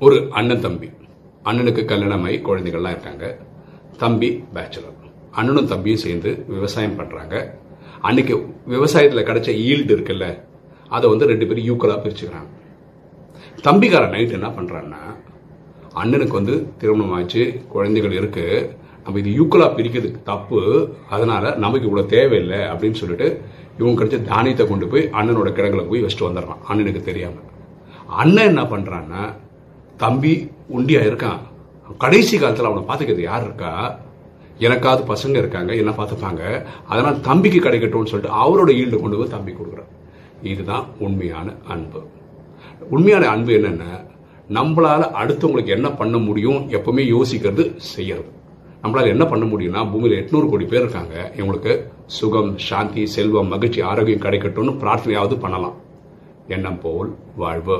ஒரு அண்ணன் தம்பி. அண்ணனுக்கு கல்யாணமாகி குழந்தைகள்லாம் இருக்காங்க. தம்பி பேச்சுலர் அண்ணனும் தம்பியும் சேர்ந்து விவசாயம் பண்ணுறாங்க அன்னைக்கு விவசாயத்தில் கிடைச்ச ஈல்டு இருக்குல்ல அதை வந்து ரெண்டு பேரும் ஈக்குவலாக பிரிச்சுக்கிறாங்க. தம்பிக்காரன் நைட் என்ன பண்ணுறான்னா அண்ணனுக்கு வந்து திருமணம் ஆச்சு குழந்தைகள் இருக்கு. நம்ம இது ஈக்குவலாக பிரிக்கிறதுக்கு தப்பு அதனால நமக்கு இவ்வளோ தேவையில்லை அப்படின்னு சொல்லிட்டு இவங்க கிடைச்ச தானியத்தை கொண்டு போய் அண்ணனோட கிடங்குல போய் வச்சுட்டு வந்துடுறான் அண்ணனுக்கு தெரியாமல் அண்ணன் என்ன பண்ணுறான்னா தம்பி உண்டியா இருக்கான். கடைசி காலத்தில் அவனை பார்த்துக்கிறது யார் இருக்கா? எனக்காவது பசங்க இருக்காங்க என்ன பார்த்துப்பாங்க? அதனால் தம்பிக்கு கிடைக்கட்டும்னு சொல்லிட்டு அவரோட ஈல்டு கொண்டு போய் தம்பி கொடுக்குறான். இதுதான் உண்மையான அன்பு. உண்மையான அன்பு என்னென்ன நம்மளால் அடுத்தவங்களுக்கு என்ன பண்ண முடியும் எப்பவுமே யோசிக்கிறது செய்யறது. நம்மளால் என்ன பண்ண முடியும்னா பூமியில் எட்நூறு கோடி பேர் இருக்காங்க. இவங்களுக்கு சுகம் சாந்தி செல்வம் மகிழ்ச்சி ஆரோக்கியம் கிடைக்கட்டும்னு பிரார்த்தனையாவது பண்ணலாம். எண்ணம் போல் வாழ்வு.